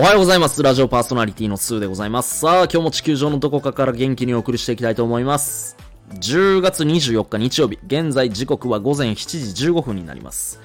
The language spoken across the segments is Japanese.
おはようございます。ラジオパーソナリティのスーでございます。さあ、今日も地球上のどこかから元気にお送りしていきたいと思います。10月24日日曜日、現在時刻は午前7時15分になります。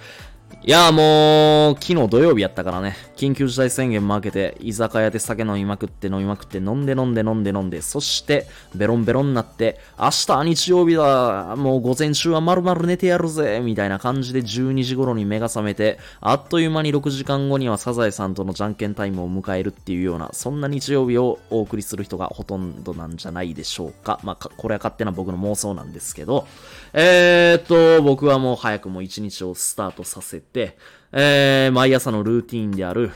いやーもう、昨日土曜日やったからね、緊急事態宣言も明けて、居酒屋で酒飲みまくって飲みまくって、飲んで飲んで飲んで飲んで、そして、ベロンベロンになって、明日日曜日だ、もう午前中は丸々寝てやるぜ、みたいな感じで12時頃に目が覚めて、あっという間に6時間後にはサザエさんとのじゃんけんタイムを迎えるっていうような、そんな日曜日をお送りする人がほとんどなんじゃないでしょうか。まあ、これは勝手な僕の妄想なんですけど、えーっと、僕はもう早くも一日をスタートさせて、えー、毎朝のルーティーンである、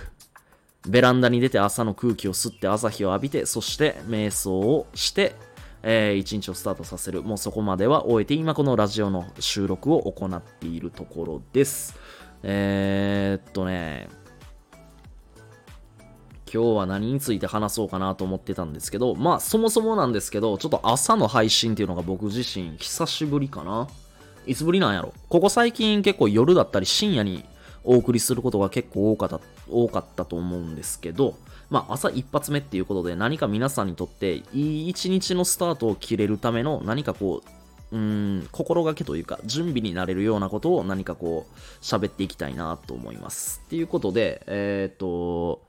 ベランダに出て朝の空気を吸って朝日を浴びて、そして瞑想をして、えー一日をスタートさせる。もうそこまでは終えて、今このラジオの収録を行っているところです。えー、っとね、今日は何について話そうかなと思ってたんですけど、まあそもそもなんですけど、ちょっと朝の配信っていうのが僕自身久しぶりかないつぶりなんやろここ最近結構夜だったり深夜にお送りすることが結構多かった多かったと思うんですけど、まあ朝一発目っていうことで何か皆さんにとっていい一日のスタートを切れるための何かこう、うん、心がけというか準備になれるようなことを何かこう喋っていきたいなと思います。っていうことで、えっ、と、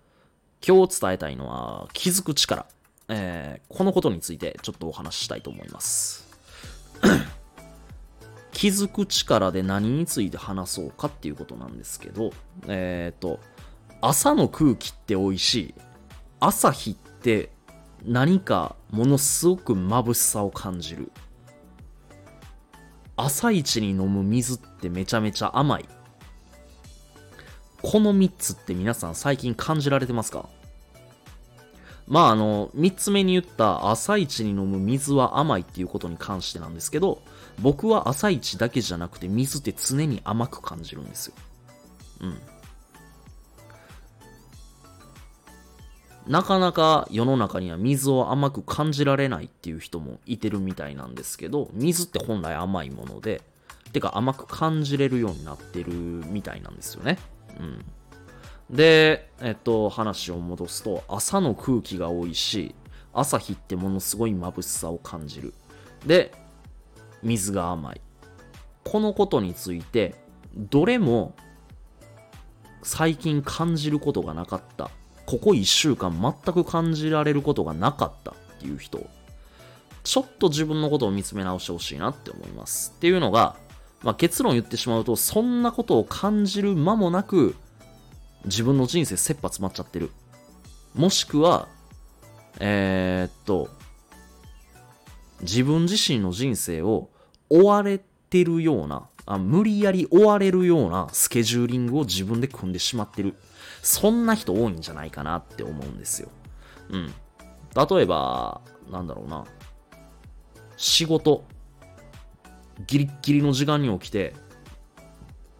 今日伝えたいのは気づく力。えーこのことについてちょっとお話ししたいと思います。気づく力で何について話そうかっていうことなんですけど、えっ、と、朝の空気って美味しい。朝日って何かものすごく眩しさを感じる。朝一に飲む水ってめちゃめちゃ甘い。この3つって皆さん最近感じられてますか？まああの、3つ目に言った朝一に飲む水は甘いっていうことに関してなんですけど、僕は朝一だけじゃなくて水って常に甘く感じるんですよ。うん。なかなか世の中には水を甘く感じられないっていう人もいてるみたいなんですけど、水って本来甘いもので、てか甘く感じれるようになってるみたいなんですよね。うん。で、えっと、話を戻すと、朝の空気が美味し。朝日ってものすごい眩しさを感じる。で、水が甘い。このことについて、どれも最近感じることがなかった。ここ1週間全く感じられることがなかったっていう人、ちょっと自分のことを見つめ直してほしいなって思います。っていうのが、まあ、結論言ってしまうと、そんなことを感じる間もなく、自分の人生切羽詰まっちゃってる。もしくは、えーっと、自分自身の人生を追われてるようなあ、無理やり追われるようなスケジューリングを自分で組んでしまってる。そんな人多いんじゃないかなって思うんですよ。うん。例えば、なんだろうな。仕事。ギリッギリの時間に起きて、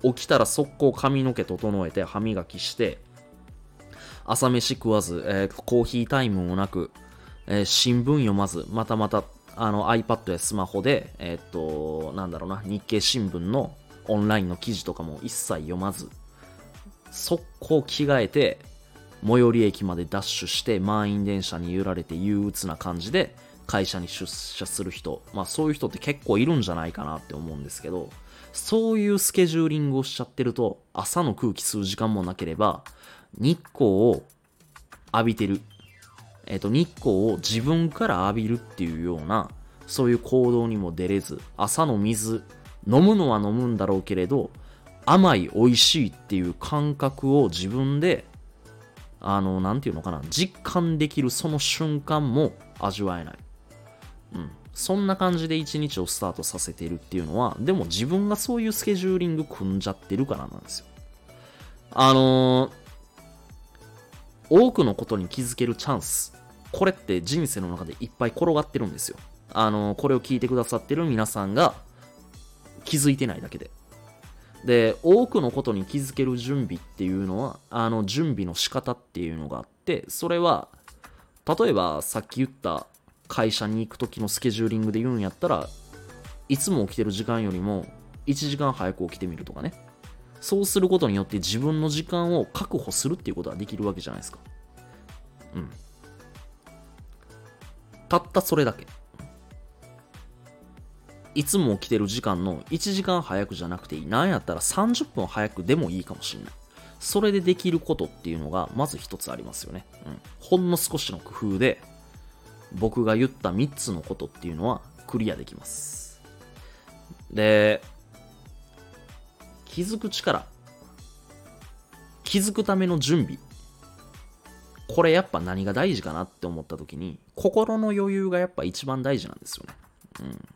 起きたら速攻髪の毛整えて歯磨きして、朝飯食わず、えーコーヒータイムもなく、えー新聞読まず、またまたあの iPad やスマホで、えーっと、なんだろうな、日経新聞のオンラインの記事とかも一切読まず、速攻着替えて、最寄り駅までダッシュして、満員電車に揺られて憂鬱な感じで、会社に出社する人、まあそういう人って結構いるんじゃないかなって思うんですけど、そういうスケジューリングをしちゃってると、朝の空気吸う時間もなければ、日光を浴びてる。えっ、と、日光を自分から浴びるっていうような、そういう行動にも出れず、朝の水、飲むのは飲むんだろうけれど、甘い、美味しいっていう感覚を自分で、あの、なんていうのかな、実感できるその瞬間も味わえない。うん。そんな感じで一日をスタートさせているっていうのは、でも自分がそういうスケジューリング組んじゃってるからなんですよ。あのー多くのことに気づけるチャンス。これって人生の中でいっぱい転がってるんですよ。あのーこれを聞いてくださってる皆さんが気づいてないだけで。で、多くのことに気づける準備っていうのは、あの、準備の仕方っていうのがあって、それは、例えばさっき言った会社に行く時のスケジューリングで言うんやったら、いつも起きてる時間よりも1時間早く起きてみるとかね。そうすることによって自分の時間を確保するっていうことができるわけじゃないですか。うん。たったそれだけ。いつも起きてる時間の1時間早くじゃなくていい。なんやったら30分早くでもいいかもしれない。それでできることっていうのがまず一つありますよね。うん。ほんの少しの工夫で僕が言った3つのことっていうのはクリアできます。で、気づく力。気づくための準備。これやっぱ何が大事かなって思った時に、心の余裕がやっぱ一番大事なんですよね。うん。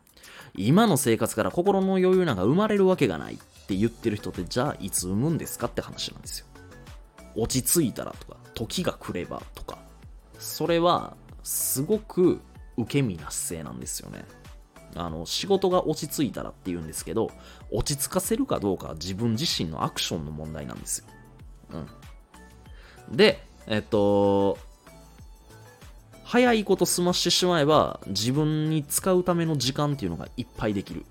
今の生活から心の余裕なんか生まれるわけがないって言ってる人ってじゃあいつ産むんですかって話なんですよ。落ち着いたらとか、時が来ればとか、それはすごく受け身な姿勢なんですよね。あの、仕事が落ち着いたらって言うんですけど、落ち着かせるかどうかは自分自身のアクションの問題なんですよ。うん。で、えっと、早いこと済ましてしまえば、自分に使うための時間っていうのがいっぱいできる。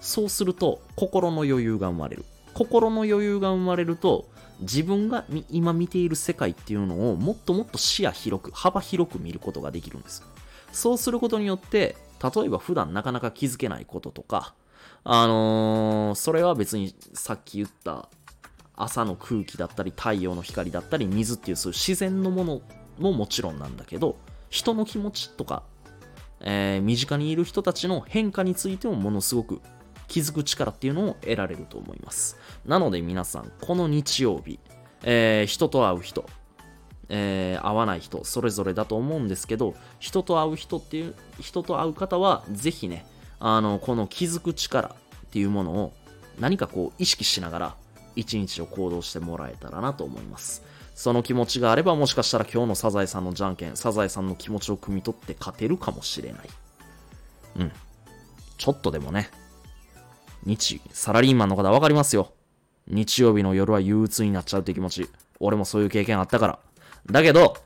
そうすると、心の余裕が生まれる。心の余裕が生まれると、自分が今見ている世界っていうのをもっともっと視野広く、幅広く見ることができるんです。そうすることによって、例えば普段なかなか気づけないこととか、あのー、それは別にさっき言った朝の空気だったり太陽の光だったり水っていうそういう自然のものももちろんなんだけど、人の気持ちとか、えー、身近にいる人たちの変化についてもものすごく気づく力っていうのを得られると思います。なので皆さん、この日曜日、えー、人と会う人、えー、会わない人、それぞれだと思うんですけど、人と会う人っていう、人と会う方は、ぜひね、あの、この気づく力っていうものを何かこう意識しながら、一日を行動してもらえたらなと思います。その気持ちがあればもしかしたら今日のサザエさんのじゃんけん、サザエさんの気持ちを汲み取って勝てるかもしれない。うん。ちょっとでもね、日、サラリーマンの方わかりますよ。日曜日の夜は憂鬱になっちゃうって気持ち。俺もそういう経験あったから。だけど、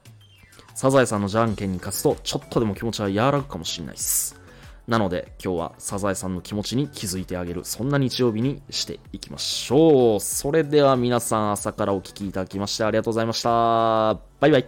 サザエさんのじゃんけんに勝つと、ちょっとでも気持ちは和らぐかもしれないです。なので、今日はサザエさんの気持ちに気づいてあげる、そんな日曜日にしていきましょう。それでは皆さん朝からお聴きいただきましてありがとうございました。バイバイ。